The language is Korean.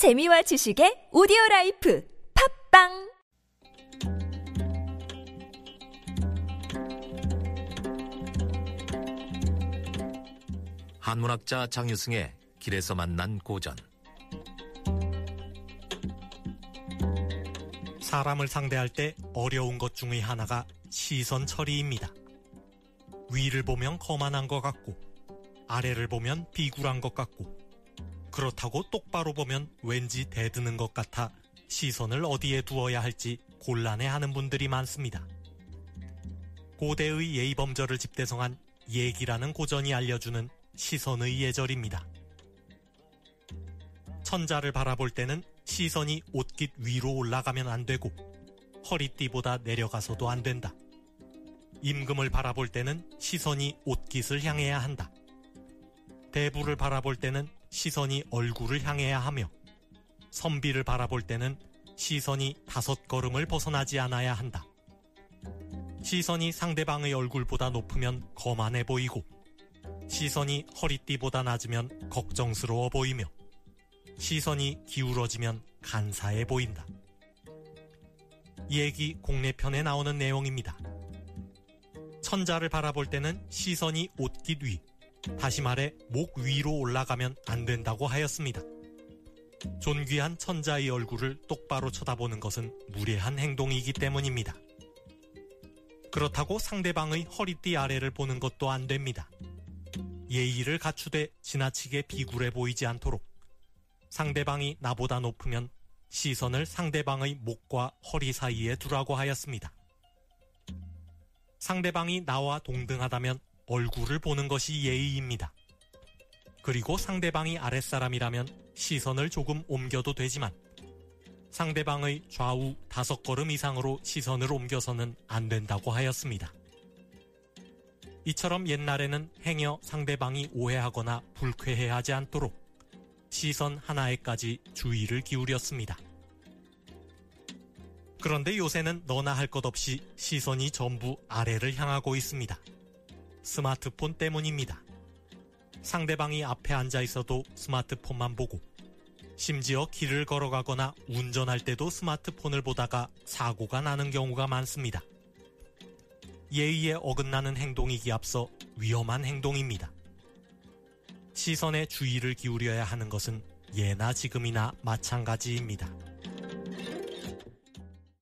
재미와 지식의 오디오 라이프 팟빵 한문학자 장유승의 길에서 만난 고전 사람을 상대할 때 어려운 것 중의 하나가 시선 처리입니다. 위를 보면 거만한 것 같고, 아래를 보면 비굴한 것 같고, 그렇다고 똑바로 보면 왠지 대드는 것 같아 시선을 어디에 두어야 할지 곤란해하는 분들이 많습니다. 고대의 예의범절을 집대성한 예기라는 고전이 알려주는 시선의 예절입니다. 천자를 바라볼 때는 시선이 옷깃 위로 올라가면 안 되고 허리띠보다 내려가서도 안 된다. 임금을 바라볼 때는 시선이 옷깃을 향해야 한다. 대부를 바라볼 때는 시선이 얼굴을 향해야 하며 선비를 바라볼 때는 시선이 다섯 걸음을 벗어나지 않아야 한다. 시선이 상대방의 얼굴보다 높으면 거만해 보이고 시선이 허리띠보다 낮으면 걱정스러워 보이며 시선이 기울어지면 간사해 보인다. 얘기 공내편에 나오는 내용입니다. 천자를 바라볼 때는 시선이 옷깃 위, 다시 말해 목 위로 올라가면 안 된다고 하였습니다. 존귀한 천자의 얼굴을 똑바로 쳐다보는 것은 무례한 행동이기 때문입니다. 그렇다고 상대방의 허리띠 아래를 보는 것도 안 됩니다. 예의를 갖추되 지나치게 비굴해 보이지 않도록 상대방이 나보다 높으면 시선을 상대방의 목과 허리 사이에 두라고 하였습니다. 상대방이 나와 동등하다면 얼굴을 보는 것이 예의입니다. 그리고 상대방이 아랫사람이라면 시선을 조금 옮겨도 되지만 상대방의 좌우 다섯 걸음 이상으로 시선을 옮겨서는 안 된다고 하였습니다. 이처럼 옛날에는 행여 상대방이 오해하거나 불쾌해하지 않도록 시선 하나에까지 주의를 기울였습니다. 그런데 요새는 너나 할 것 없이 시선이 전부 아래를 향하고 있습니다. 스마트폰 때문입니다. 상대방이 앞에 앉아 있어도 스마트폰만 보고 심지어 길을 걸어가거나 운전할 때도 스마트폰을 보다가 사고가 나는 경우가 많습니다. 예의에 어긋나는 행동이기 앞서 위험한 행동입니다. 시선에 주의를 기울여야 하는 것은 예나 지금이나 마찬가지입니다.